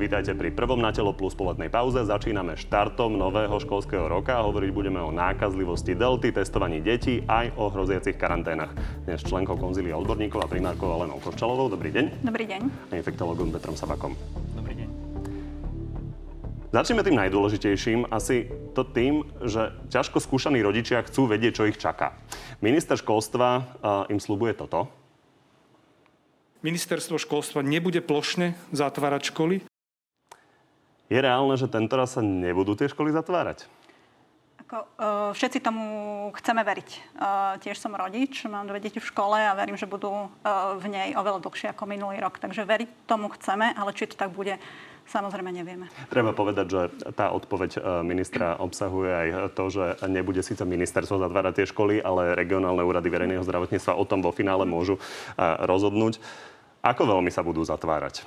Vítajte pri prvom na telo plus poletnej pauze. Začíname štartom nového školského roka. Hovoriť budeme o nákazlivosti delty, testovaní detí aj o hroziacich karanténach. Dnes členkou konzília odborníkov a primárkou Alenou Korčalovou. Dobrý deň. Dobrý deň. A infektologom Petrom Sabakom. Dobrý deň. Začneme tým najdôležitejším, asi to tým, že ťažko skúšaní rodičia chcú vedieť, čo ich čaká. Minister školstva uh, im slubuje toto. Ministerstvo školstva nebude plošne zatvárať školy, je reálne, že tento raz sa nebudú tie školy zatvárať? Ako, uh, všetci tomu chceme veriť. Uh, tiež som rodič, mám dve deti v škole a verím, že budú uh, v nej oveľa dlhšie ako minulý rok. Takže veriť tomu chceme, ale či to tak bude, Samozrejme nevieme. Treba povedať, že tá odpoveď ministra obsahuje aj to, že nebude síce ministerstvo zatvárať tie školy, ale regionálne úrady verejného zdravotníctva o tom vo finále môžu rozhodnúť. Ako veľmi sa budú zatvárať?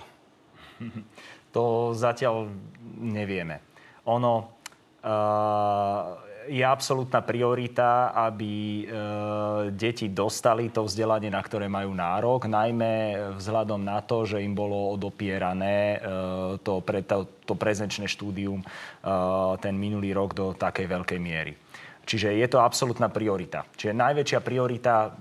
To zatiaľ nevieme. Ono uh, je absolútna priorita, aby uh, deti dostali to vzdelanie, na ktoré majú nárok, najmä vzhľadom na to, že im bolo odopierané uh, to, pre, to, to prezenčné štúdium uh, ten minulý rok do takej veľkej miery. Čiže je to absolútna priorita. Čiže najväčšia priorita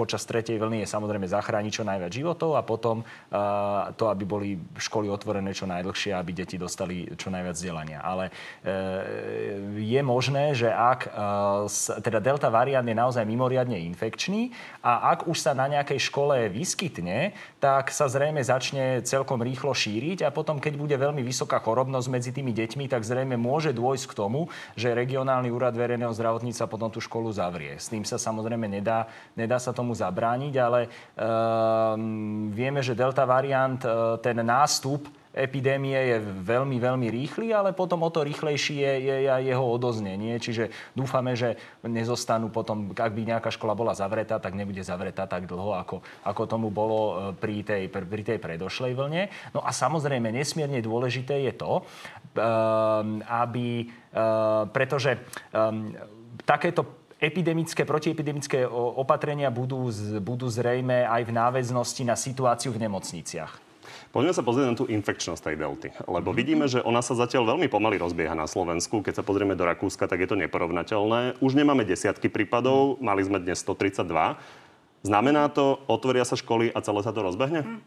počas tretej vlny je samozrejme zachrániť čo najviac životov a potom uh, to, aby boli školy otvorené čo najdlhšie, aby deti dostali čo najviac vzdelania. Ale uh, je možné, že ak uh, teda delta variant je naozaj mimoriadne infekčný a ak už sa na nejakej škole vyskytne, tak sa zrejme začne celkom rýchlo šíriť a potom, keď bude veľmi vysoká chorobnosť medzi tými deťmi, tak zrejme môže dôjsť k tomu, že regionálny úrad verejného zdravotníca potom tú školu zavrie. S tým sa samozrejme nedá, nedá sa tomu tomu zabrániť, ale um, vieme, že delta variant, uh, ten nástup epidémie je veľmi, veľmi rýchly, ale potom o to rýchlejšie je, je aj jeho odoznenie. Čiže dúfame, že nezostanú potom, ak by nejaká škola bola zavretá, tak nebude zavretá tak dlho, ako, ako tomu bolo uh, pri tej, pri tej predošlej vlne. No a samozrejme, nesmierne dôležité je to, um, aby, uh, pretože um, takéto epidemické, protiepidemické opatrenia budú, budú zrejme aj v náväznosti na situáciu v nemocniciach. Poďme sa pozrieť na tú infekčnosť tej delty, lebo vidíme, že ona sa zatiaľ veľmi pomaly rozbieha na Slovensku. Keď sa pozrieme do Rakúska, tak je to neporovnateľné. Už nemáme desiatky prípadov, mali sme dnes 132. Znamená to, otvoria sa školy a celé sa to rozbehne?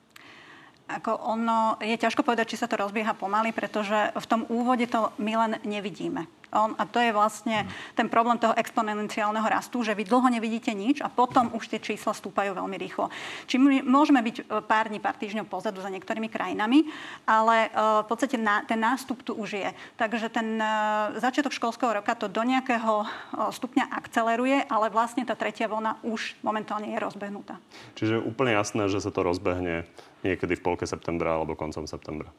Ako ono, je ťažko povedať, či sa to rozbieha pomaly, pretože v tom úvode to my len nevidíme. On, a to je vlastne ten problém toho exponenciálneho rastu, že vy dlho nevidíte nič a potom už tie čísla stúpajú veľmi rýchlo. Či my môžeme byť e, pár dní, pár týždňov pozadu za niektorými krajinami, ale uh, v podstate na, ten nástup tu už je. Takže ten uh, začiatok školského roka to do nejakého stupňa akceleruje, ale vlastne tá tretia vlna už momentálne je rozbehnutá. Čiže úplne jasné, že sa to rozbehne niekedy v polke septembra alebo koncom septembra.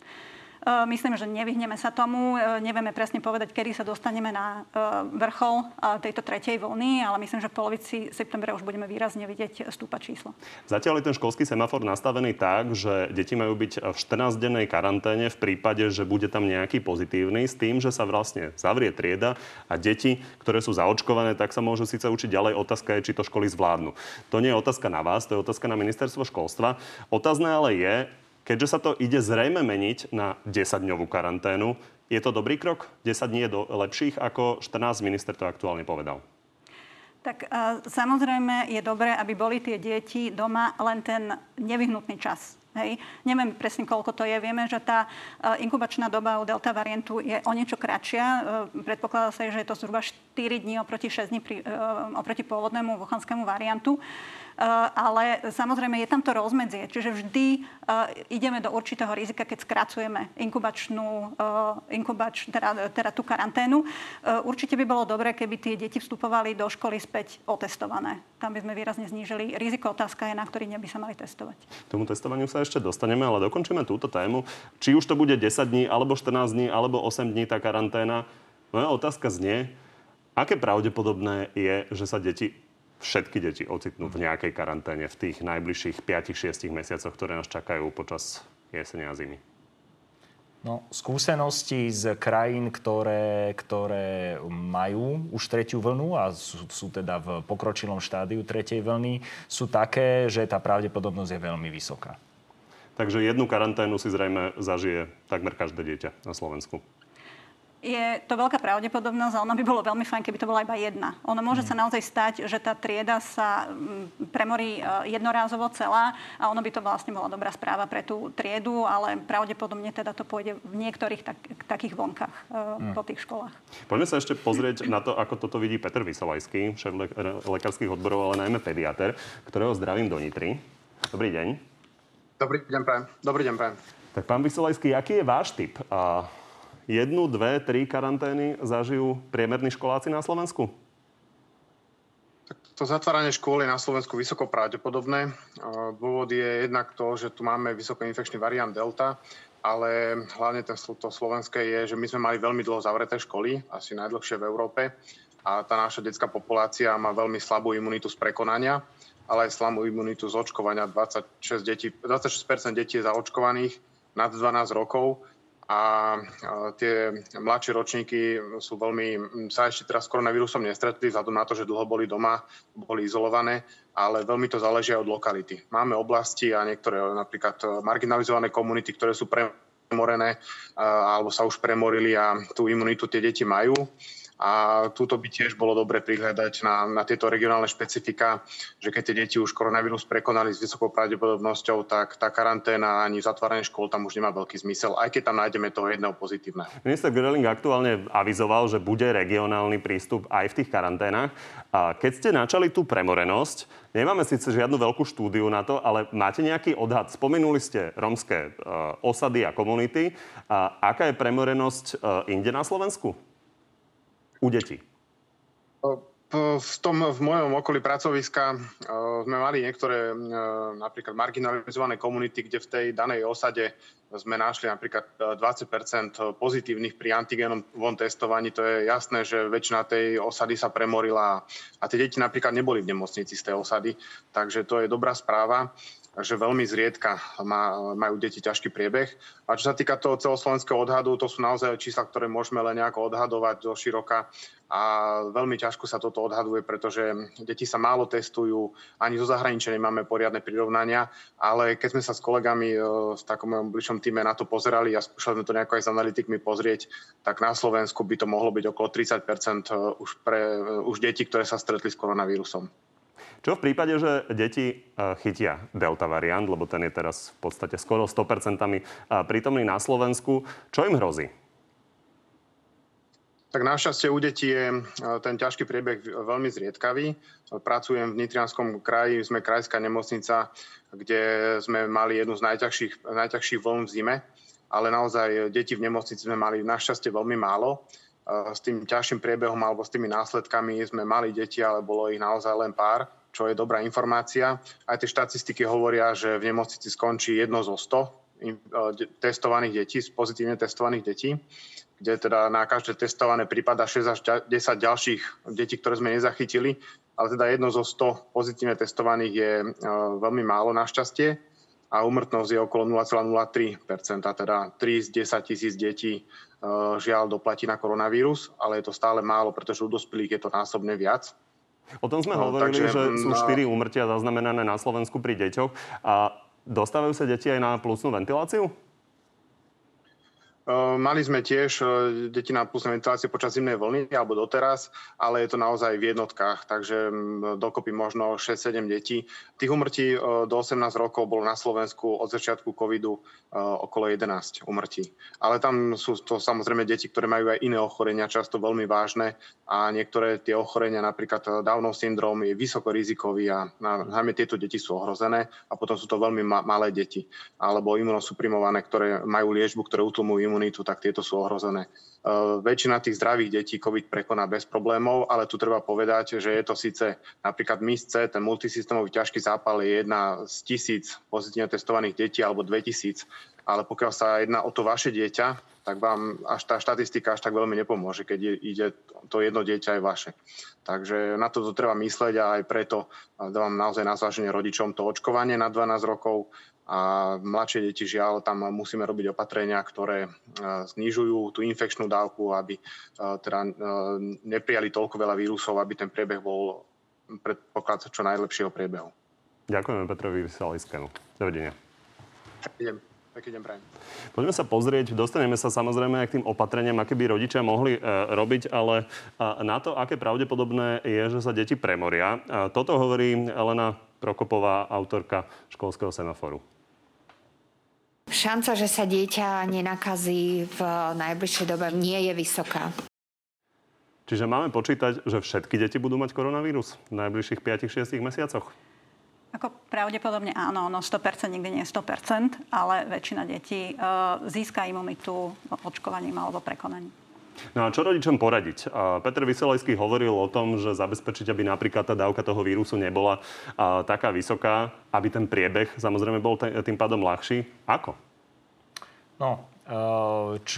E, myslím, že nevyhneme sa tomu. E, nevieme presne povedať, kedy sa dostaneme na e, vrchol tejto tretej vlny, ale myslím, že v polovici septembra už budeme výrazne vidieť stúpať číslo. Zatiaľ je ten školský semafor nastavený tak, že deti majú byť v 14-dennej karanténe v prípade, že bude tam nejaký pozitívny, s tým, že sa vlastne zavrie trieda a deti, ktoré sú zaočkované, tak sa môžu síce učiť ďalej. Otázka je, či to školy zvládnu. To nie je otázka na vás, to je otázka na ministerstvo školstva. Otázne ale je, Keďže sa to ide zrejme meniť na 10-dňovú karanténu, je to dobrý krok? 10 dní je do lepších ako 14, minister to aktuálne povedal. Tak uh, samozrejme je dobré, aby boli tie deti doma len ten nevyhnutný čas. Hej. Neviem presne, koľko to je. Vieme, že tá uh, inkubačná doba u delta variantu je o niečo kratšia. Uh, predpokladá sa, že je to zhruba 4 dní oproti 6 dní pri, oproti pôvodnému vochanskému variantu. Eh, ale samozrejme je tam to rozmedzie. Čiže vždy eh, ideme do určitého rizika, keď skracujeme inkubačnú, eh, inkubač, teda, teda tú karanténu. Určite by bolo dobré, keby tie deti vstupovali do školy späť otestované. Tam by sme výrazne znížili riziko. Otázka je, na ktorý dne by sa mali testovať. Tomu testovaniu sa ešte dostaneme, ale dokončíme túto tému. Či už to bude 10 dní, alebo 14 dní, alebo 8 dní tá karanténa. Moja otázka znie, aké pravdepodobné je, že sa deti všetky deti ocitnú v nejakej karanténe v tých najbližších 5-6 mesiacoch, ktoré nás čakajú počas jesene a zimy? No, skúsenosti z krajín, ktoré, ktoré majú už tretiu vlnu a sú, sú teda v pokročilom štádiu tretej vlny, sú také, že tá pravdepodobnosť je veľmi vysoká. Takže jednu karanténu si zrejme zažije takmer každé dieťa na Slovensku je to veľká pravdepodobnosť a ono by bolo veľmi fajn, keby to bola iba jedna. Ono môže mm. sa naozaj stať, že tá trieda sa mm, premorí e, jednorázovo celá a ono by to vlastne bola dobrá správa pre tú triedu, ale pravdepodobne teda to pôjde v niektorých tak, takých vonkách mm. po tých školách. Poďme sa ešte pozrieť na to, ako toto vidí Peter Vysolajský, šéf le- lekárskych odborov, ale najmä pediater, ktorého zdravím do Nitry. Dobrý deň. Dobrý deň, prajem. Dobrý deň, prajem. Tak pán Vysolajský, aký je váš typ? A jednu, dve, tri karantény zažijú priemerní školáci na Slovensku? To zatváranie škôl je na Slovensku vysoko pravdepodobné. Dôvod je jednak to, že tu máme vysokoinfekčný variant Delta, ale hlavne to slovenské je, že my sme mali veľmi dlho zavreté školy, asi najdlhšie v Európe a tá naša detská populácia má veľmi slabú imunitu z prekonania, ale aj slabú imunitu z očkovania. 26, detí, 26% detí je zaočkovaných nad 12 rokov a tie mladšie ročníky sú veľmi, sa ešte teraz s koronavírusom nestretli, vzhľadom na to, že dlho boli doma, boli izolované, ale veľmi to záleží od lokality. Máme oblasti a niektoré napríklad marginalizované komunity, ktoré sú premorené alebo sa už premorili a tú imunitu tie deti majú a túto by tiež bolo dobre prihľadať na, na tieto regionálne špecifika, že keď tie deti už koronavírus prekonali s vysokou pravdepodobnosťou, tak tá karanténa ani zatváranie škôl tam už nemá veľký zmysel, aj keď tam nájdeme toho jedného pozitívneho. Minister Gröling aktuálne avizoval, že bude regionálny prístup aj v tých karanténach. A keď ste načali tú premorenosť, nemáme síce žiadnu veľkú štúdiu na to, ale máte nejaký odhad? Spomenuli ste rómske uh, osady a komunity. A aká je premorenosť uh, inde na Slovensku? U detí? V, tom, v mojom okolí pracoviska sme mali niektoré napríklad marginalizované komunity, kde v tej danej osade sme našli napríklad 20 pozitívnych pri antigénom von testovaní. To je jasné, že väčšina tej osady sa premorila a tie deti napríklad neboli v nemocnici z tej osady. Takže to je dobrá správa že veľmi zriedka má, majú deti ťažký priebeh. A čo sa týka toho celoslovenského odhadu, to sú naozaj čísla, ktoré môžeme len nejako odhadovať do široka a veľmi ťažko sa toto odhaduje, pretože deti sa málo testujú, ani zo zahraničia nemáme poriadne prirovnania, ale keď sme sa s kolegami e, v takom mojom bližšom týme na to pozerali a skúšali sme to nejako aj s analytikmi pozrieť, tak na Slovensku by to mohlo byť okolo 30 e, už, pre, e, už detí, ktoré sa stretli s koronavírusom. Čo v prípade, že deti e, chytia delta variant, lebo ten je teraz v podstate skoro 100% e, prítomný na Slovensku, čo im hrozí? Tak našťastie u detí je e, ten ťažký priebeh veľmi zriedkavý. Pracujem v Nitrianskom kraji, sme krajská nemocnica, kde sme mali jednu z najťažších, najťažších vln v zime, ale naozaj deti v nemocnici sme mali našťastie veľmi málo. S tým ťažším priebehom alebo s tými následkami sme mali deti, ale bolo ich naozaj len pár čo je dobrá informácia. Aj tie štatistiky hovoria, že v nemocnici skončí jedno zo 100 e, testovaných detí, pozitívne testovaných detí, kde teda na každé testované prípada 6 až 10 ďalších detí, ktoré sme nezachytili, ale teda jedno zo 100 pozitívne testovaných je e, veľmi málo našťastie a umrtnosť je okolo 0,03%, teda 3 z 10 tisíc detí e, žiaľ doplatí na koronavírus, ale je to stále málo, pretože u dospelých je to násobne viac. O tom sme no, hovorili, takže, že sú no, štyri úmrtia zaznamenané na Slovensku pri deťoch. A dostávajú sa deti aj na plusnú ventiláciu? Ehm, mali sme tiež e, deti na plusnej ventilácii počas zimnej vlny, alebo doteraz, ale je to naozaj v jednotkách, takže dokopy možno 6-7 detí. Tých umrtí e, do 18 rokov bolo na Slovensku od začiatku covidu e, okolo 11 umrtí. Ale tam sú to samozrejme deti, ktoré majú aj iné ochorenia, často veľmi vážne a niektoré tie ochorenia, napríklad Downov syndrom, je vysoko rizikový a najmä tieto deti sú ohrozené a potom sú to veľmi malé deti alebo imunosuprimované, ktoré majú liečbu, ktoré utlmujú imunitu, tak tieto sú ohrozené. Uh, väčšina tých zdravých detí COVID prekoná bez problémov, ale tu treba povedať, že je to síce napríklad MISC, ten multisystémový ťažký zápal je jedna z tisíc pozitívne testovaných detí alebo 2000, ale pokiaľ sa jedná o to vaše dieťa, tak vám až tá štatistika až tak veľmi nepomôže, keď ide to jedno dieťa aj vaše. Takže na to treba mysleť a aj preto dávam naozaj na zváženie rodičom to očkovanie na 12 rokov, a mladšie deti žiaľ, tam musíme robiť opatrenia, ktoré e, znižujú tú infekčnú dávku, aby e, teda e, neprijali toľko veľa vírusov, aby ten priebeh bol predpoklad čo najlepšieho priebehu. Ďakujeme Petrovi Vysalejskému. Dovidenia. Idem. Pekný deň prajem. Poďme sa pozrieť, dostaneme sa samozrejme aj k tým opatreniam, aké by rodičia mohli e, robiť, ale e, na to, aké pravdepodobné je, že sa deti premoria. E, toto hovorí Elena Prokopová, autorka školského semaforu. Šanca, že sa dieťa nenakazí v najbližšej dobe nie je vysoká. Čiže máme počítať, že všetky deti budú mať koronavírus v najbližších 5-6 mesiacoch? Ako pravdepodobne áno, no 100% nikdy nie je 100%, ale väčšina detí uh, získa imunitu očkovaním alebo prekonaním. No a čo rodičom poradiť? Peter Vyselejský hovoril o tom, že zabezpečiť, aby napríklad tá dávka toho vírusu nebola taká vysoká, aby ten priebeh samozrejme bol tým pádom ľahší. Ako? No,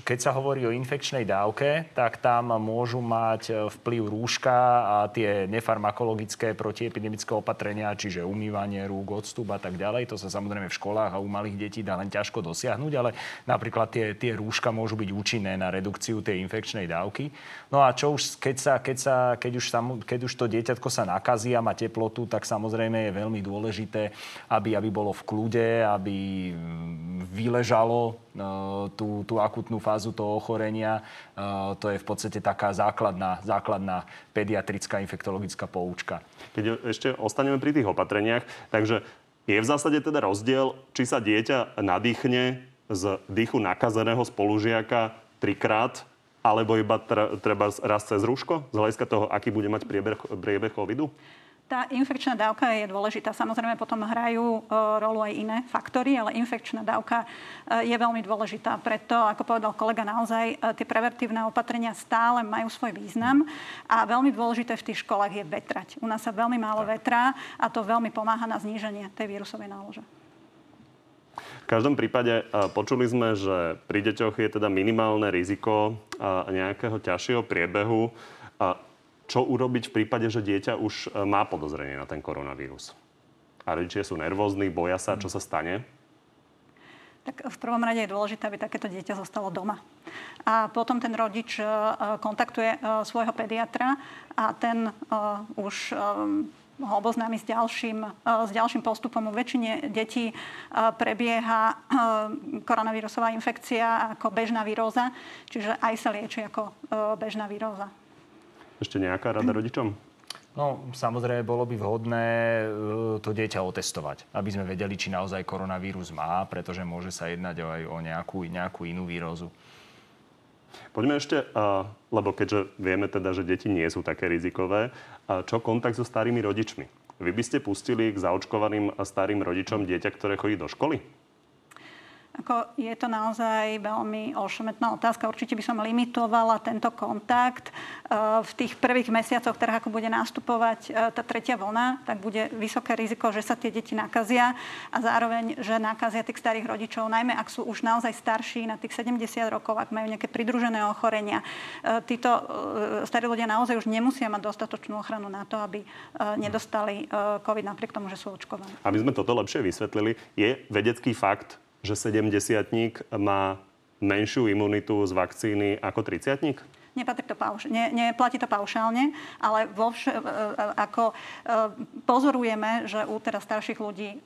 keď sa hovorí o infekčnej dávke, tak tam môžu mať e, vplyv rúška a tie nefarmakologické protiepidemické opatrenia, čiže umývanie rúk, odstup a tak ďalej. To sa samozrejme v školách a u malých detí dá len ťažko dosiahnuť, ale napríklad tie, tie rúška môžu byť účinné na redukciu tej infekčnej dávky. No a čo už, keď, sa, keď, sa, keď, už, sam, keď už to dieťatko sa nakazí a má teplotu, tak samozrejme je veľmi dôležité, aby, aby bolo v kľude, aby mm, vyležalo e, tú, tú akutnú fázu toho ochorenia. Uh, to je v podstate taká základná, základná pediatrická infektologická poučka. Keď ešte ostaneme pri tých opatreniach, takže je v zásade teda rozdiel, či sa dieťa nadýchne z dýchu nakazeného spolužiaka trikrát, alebo iba treba raz cez rúško, z hľadiska toho, aký bude mať priebeh, priebeh covidu? Tá infekčná dávka je dôležitá. Samozrejme potom hrajú e, rolu aj iné faktory, ale infekčná dávka e, je veľmi dôležitá. Preto, ako povedal kolega, naozaj e, tie preventívne opatrenia stále majú svoj význam a veľmi dôležité v tých školách je vetrať. U nás sa veľmi málo vetrá a to veľmi pomáha na zníženie tej vírusovej nálože. V každom prípade počuli sme, že pri deťoch je teda minimálne riziko nejakého ťažšieho priebehu čo urobiť v prípade, že dieťa už e, má podozrenie na ten koronavírus. A rodičia sú nervózni, boja sa, čo sa stane? Tak v prvom rade je dôležité, aby takéto dieťa zostalo doma. A potom ten rodič e, kontaktuje e, svojho pediatra a ten už ho oboznámi s ďalším, s ďalším postupom. U väčšine detí prebieha koronavírusová infekcia ako bežná výroza, čiže aj sa lieči ako bežná výroza. Ešte nejaká rada rodičom? No, samozrejme, bolo by vhodné e, to dieťa otestovať, aby sme vedeli, či naozaj koronavírus má, pretože môže sa jednať aj o nejakú, nejakú inú výrozu. Poďme ešte, lebo keďže vieme teda, že deti nie sú také rizikové, čo kontakt so starými rodičmi? Vy by ste pustili k zaočkovaným starým rodičom dieťa, ktoré chodí do školy? Ako je to naozaj veľmi ošemetná otázka. Určite by som limitovala tento kontakt. E, v tých prvých mesiacoch, teda ako bude nastupovať e, tá tretia vlna, tak bude vysoké riziko, že sa tie deti nakazia a zároveň, že nakazia tých starých rodičov, najmä ak sú už naozaj starší na tých 70 rokov, ak majú nejaké pridružené ochorenia. E, títo starí ľudia naozaj už nemusia mať dostatočnú ochranu na to, aby nedostali COVID napriek tomu, že sú očkovaní. Aby sme toto lepšie vysvetlili, je vedecký fakt, že 70 má menšiu imunitu z vakcíny ako 30 Nepatrí to pauš- ne, neplatí to paušálne, ale vo vš- e, e, ako e, pozorujeme, že u teda starších ľudí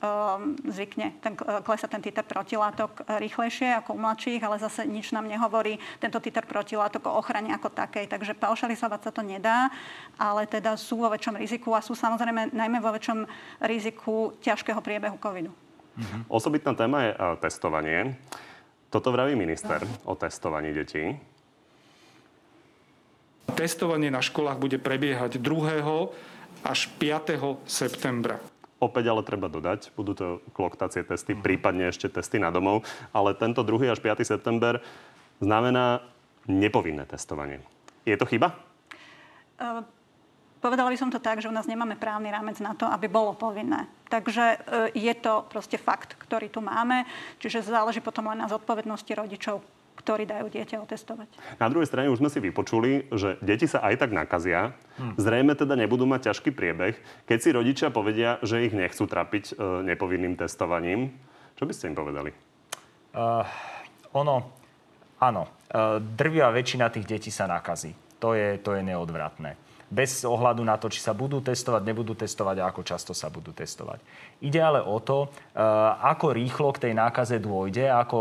zvykne ten, klesa ten titer protilátok rýchlejšie ako u mladších, ale zase nič nám nehovorí tento titer protilátok o ochrane ako takej. Takže paušalizovať sa to nedá, ale teda sú vo väčšom riziku a sú samozrejme najmä vo väčšom riziku ťažkého priebehu covidu. Uh-huh. Osobitná téma je uh, testovanie. Toto vraví minister o testovaní detí. Testovanie na školách bude prebiehať 2. až 5. septembra. Opäť ale treba dodať, budú to kloktacie testy, uh-huh. prípadne ešte testy na domov, ale tento 2. až 5. september znamená nepovinné testovanie. Je to chyba? Uh... Povedala by som to tak, že u nás nemáme právny rámec na to, aby bolo povinné. Takže e, je to proste fakt, ktorý tu máme. Čiže záleží potom len na zodpovednosti rodičov, ktorí dajú dieťa otestovať. Na druhej strane už sme si vypočuli, že deti sa aj tak nakazia. Hm. Zrejme teda nebudú mať ťažký priebeh. Keď si rodičia povedia, že ich nechcú trapiť e, nepovinným testovaním, čo by ste im povedali? Uh, ono, áno. Uh, drvia väčšina tých detí sa nakazí. To je, to je neodvratné. Bez ohľadu na to, či sa budú testovať, nebudú testovať a ako často sa budú testovať. Ide ale o to, ako rýchlo k tej nákaze dôjde, ako,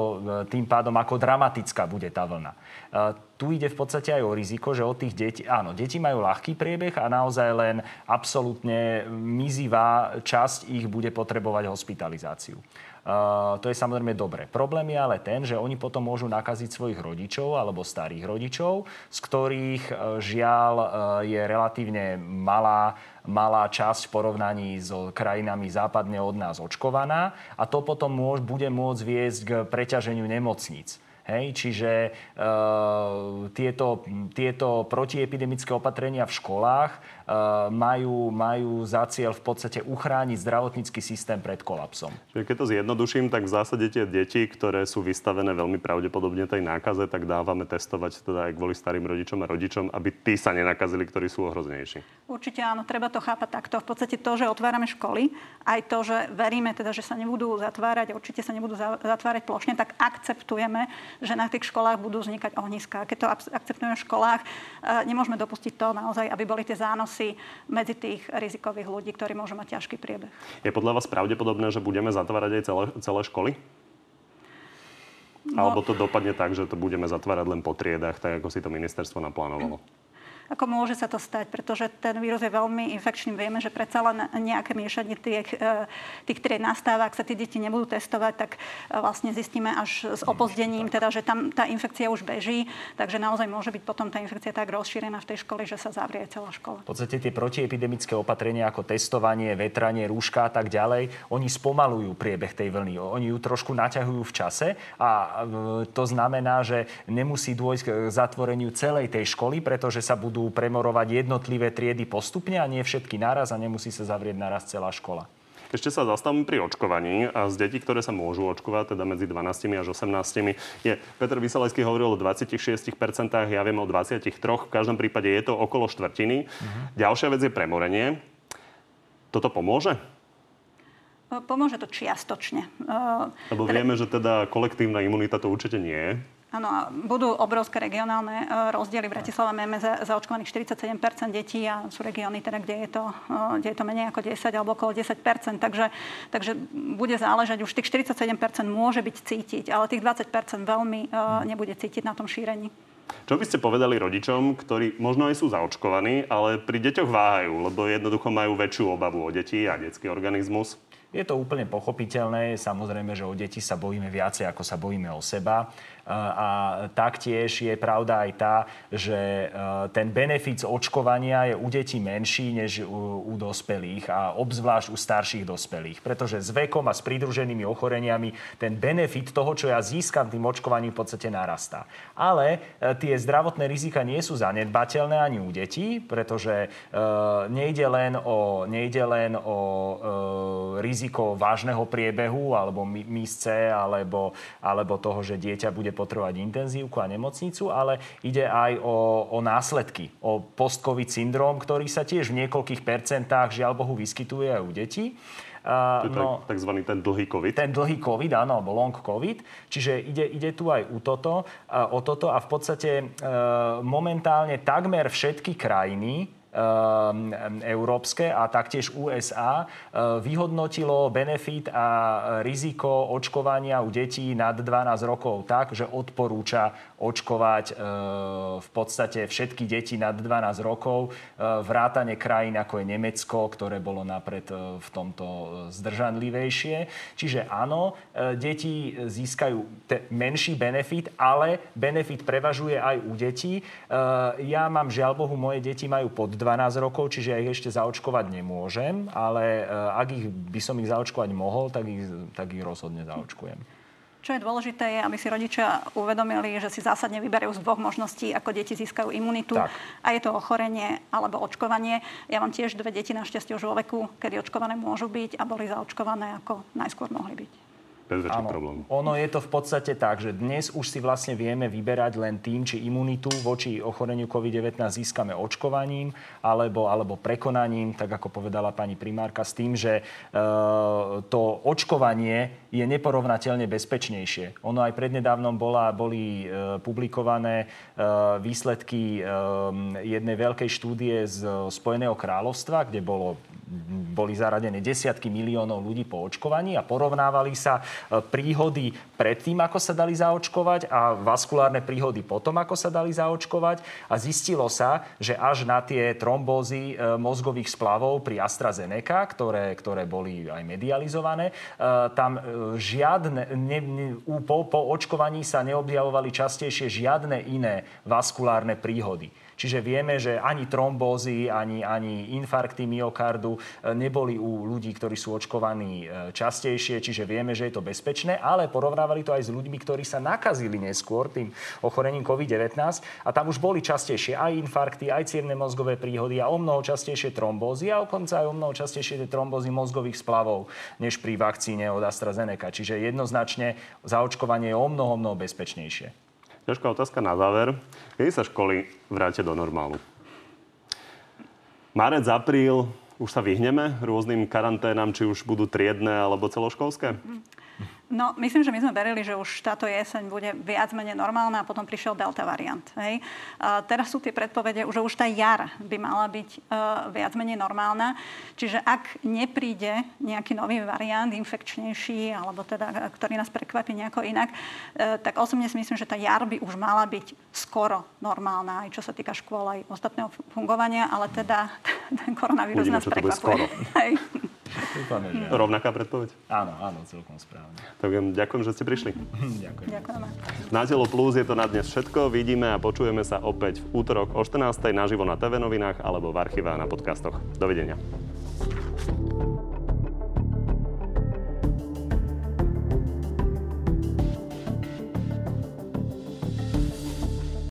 tým pádom ako dramatická bude tá vlna tu ide v podstate aj o riziko, že od tých detí, áno, deti majú ľahký priebeh a naozaj len absolútne mizivá časť ich bude potrebovať hospitalizáciu. To je samozrejme dobre. Problém je ale ten, že oni potom môžu nakaziť svojich rodičov alebo starých rodičov, z ktorých uh, žiaľ uh, je relatívne malá malá časť v porovnaní s krajinami západne od nás očkovaná a to potom môž, bude môcť viesť k preťaženiu nemocníc. Hej, čiže e, tieto, tieto protiepidemické opatrenia v školách E, majú, majú za cieľ v podstate uchrániť zdravotnícky systém pred kolapsom. Čiže keď to zjednoduším, tak v zásade tie deti, ktoré sú vystavené veľmi pravdepodobne tej nákaze, tak dávame testovať teda aj kvôli starým rodičom a rodičom, aby tí sa nenakazili, ktorí sú ohroznejší. Určite áno, treba to chápať takto. V podstate to, že otvárame školy, aj to, že veríme teda, že sa nebudú zatvárať, určite sa nebudú zatvárať plošne, tak akceptujeme, že na tých školách budú vznikať ohniska. Keď to akceptujeme v školách, e, nemôžeme dopustiť to naozaj, aby boli tie zánosy asi medzi tých rizikových ľudí, ktorí môžu mať ťažký priebeh. Je podľa vás pravdepodobné, že budeme zatvárať aj celé, celé školy? No, Alebo to dopadne tak, že to budeme zatvárať len po triedách, tak ako si to ministerstvo naplánovalo? Ako môže sa to stať, pretože ten vírus je veľmi infekčný. Vieme, že predsa len nejaké miešanie tých, e, tých tried nastáva. Ak sa tie deti nebudú testovať, tak e, vlastne zistíme až s opozdením, teda, že tam tá infekcia už beží. Takže naozaj môže byť potom tá infekcia tak rozšírená v tej škole, že sa zavrie celá škola. V podstate tie protiepidemické opatrenia ako testovanie, vetranie, rúška a tak ďalej, oni spomalujú priebeh tej vlny. Oni ju trošku naťahujú v čase a e, to znamená, že nemusí dôjsť k zatvoreniu celej tej školy, pretože sa budú budú premorovať jednotlivé triedy postupne a nie všetky naraz a nemusí sa zavrieť naraz celá škola. Ešte sa zastavím pri očkovaní. A z detí, ktoré sa môžu očkovať, teda medzi 12 až 18, je Peter Vysalejský hovoril o 26%, ja viem o 23%, v každom prípade je to okolo štvrtiny. Uh-huh. Ďalšia vec je premorenie. Toto pomôže? Pomôže to čiastočne. Lebo vieme, že teda kolektívna imunita to určite nie je. Áno, budú obrovské regionálne e, rozdiely. V Bratislave máme za, zaočkovaných 47% detí a sú regióny, teda, kde, je to, e, kde je to menej ako 10 alebo okolo 10 Takže, takže bude záležať, už tých 47% môže byť cítiť, ale tých 20 veľmi uh, nebude cítiť na tom šírení. Čo by ste povedali rodičom, ktorí možno aj sú zaočkovaní, ale pri deťoch váhajú, lebo jednoducho majú väčšiu obavu o deti a detský organizmus? Je to úplne pochopiteľné. Samozrejme, že o deti sa bojíme viacej, ako sa bojíme o seba. A taktiež je pravda aj tá, že e, ten benefit z očkovania je u detí menší než u, u dospelých a obzvlášť u starších dospelých. Pretože s vekom a s pridruženými ochoreniami ten benefit toho, čo ja získam tým očkovaním v podstate narastá. Ale e, tie zdravotné rizika nie sú zanedbateľné ani u detí, pretože e, nejde len o, nejde len o e, riziko vážneho priebehu alebo misce alebo, alebo toho, že dieťa bude potrebovať intenzívku a nemocnicu, ale ide aj o, o následky, o post-covid syndrom, ktorý sa tiež v niekoľkých percentách žiaľ Bohu vyskytuje aj u detí. Uh, no, takzvaný ten dlhý COVID. Ten dlhý COVID, áno, alebo long COVID. Čiže ide, ide tu aj u toto, uh, o toto a v podstate uh, momentálne takmer všetky krajiny európske a taktiež USA ehm, vyhodnotilo benefit a riziko očkovania u detí nad 12 rokov tak, že odporúča očkovať ehm, v podstate všetky deti nad 12 rokov, vrátane krajín ako je Nemecko, ktoré bolo napred v tomto zdržanlivejšie. Čiže áno, deti získajú menší benefit, ale benefit prevažuje aj u detí. Ja mám žiaľ Bohu, moje deti majú pod 12 rokov, čiže ja ich ešte zaočkovať nemôžem, ale eh, ak ich, by som ich zaočkovať mohol, tak ich, tak ich rozhodne zaočkujem. Čo je dôležité, je, aby si rodičia uvedomili, že si zásadne vyberajú z dvoch možností, ako deti získajú imunitu. Tak. A je to ochorenie alebo očkovanie. Ja mám tiež dve deti našťastie už vo veku, kedy očkované môžu byť a boli zaočkované ako najskôr mohli byť. Bez väčších problémov. Ono je to v podstate tak, že dnes už si vlastne vieme vyberať len tým, či imunitu voči ochoreniu COVID-19 získame očkovaním alebo, alebo prekonaním, tak ako povedala pani primárka, s tým, že e, to očkovanie je neporovnateľne bezpečnejšie. Ono aj prednedávnom bola, boli e, publikované e, výsledky e, jednej veľkej štúdie z Spojeného kráľovstva, kde bolo boli zaradené desiatky miliónov ľudí po očkovaní a porovnávali sa e, príhody predtým, ako sa dali zaočkovať a vaskulárne príhody potom, ako sa dali zaočkovať a zistilo sa, že až na tie trombózy e, mozgových splavov pri AstraZeneca, ktoré, ktoré boli aj medializované, e, tam žiadne, ne, ne, po, po očkovaní sa neobjavovali častejšie žiadne iné vaskulárne príhody. Čiže vieme, že ani trombózy, ani, ani infarkty myokardu e, neboli u ľudí, ktorí sú očkovaní e, častejšie, čiže vieme, že je to bezpečné, ale porovnávali to aj s ľuďmi, ktorí sa nakazili neskôr tým ochorením COVID-19 a tam už boli častejšie aj infarkty, aj cievne mozgové príhody a o mnoho častejšie trombózy a dokonca aj o mnoho častejšie tie trombózy mozgových splavov, než pri vakcíne od AstraZeneca. Čiže jednoznačne zaočkovanie je o mnoho, mnoho bezpečnejšie. Ťažká otázka na záver. Kedy sa školy vrátia do normálu? Marec, apríl, už sa vyhneme rôznym karanténam, či už budú triedne alebo celoškolské? No, myslím, že my sme verili, že už táto jeseň bude viac menej normálna a potom prišiel delta variant. Hej. A teraz sú tie predpovede, že už tá jar by mala byť uh, viac menej normálna. Čiže ak nepríde nejaký nový variant, infekčnejší, alebo teda, ktorý nás prekvapí nejako inak, uh, tak osobne si myslím, že tá jar by už mala byť skoro normálna, aj čo sa týka škôl, aj ostatného fungovania, ale teda ten koronavírus Uvidíme, nás prekvapuje. Dúfame, že... Rovnaká predpoveď? Áno, áno, celkom správne. Tak ďakujem, že ste prišli. ďakujem. Ďakujeme. Na Telo Plus je to na dnes všetko. Vidíme a počujeme sa opäť v útorok o 14. naživo na TV novinách alebo v archíve a na podcastoch. Dovidenia.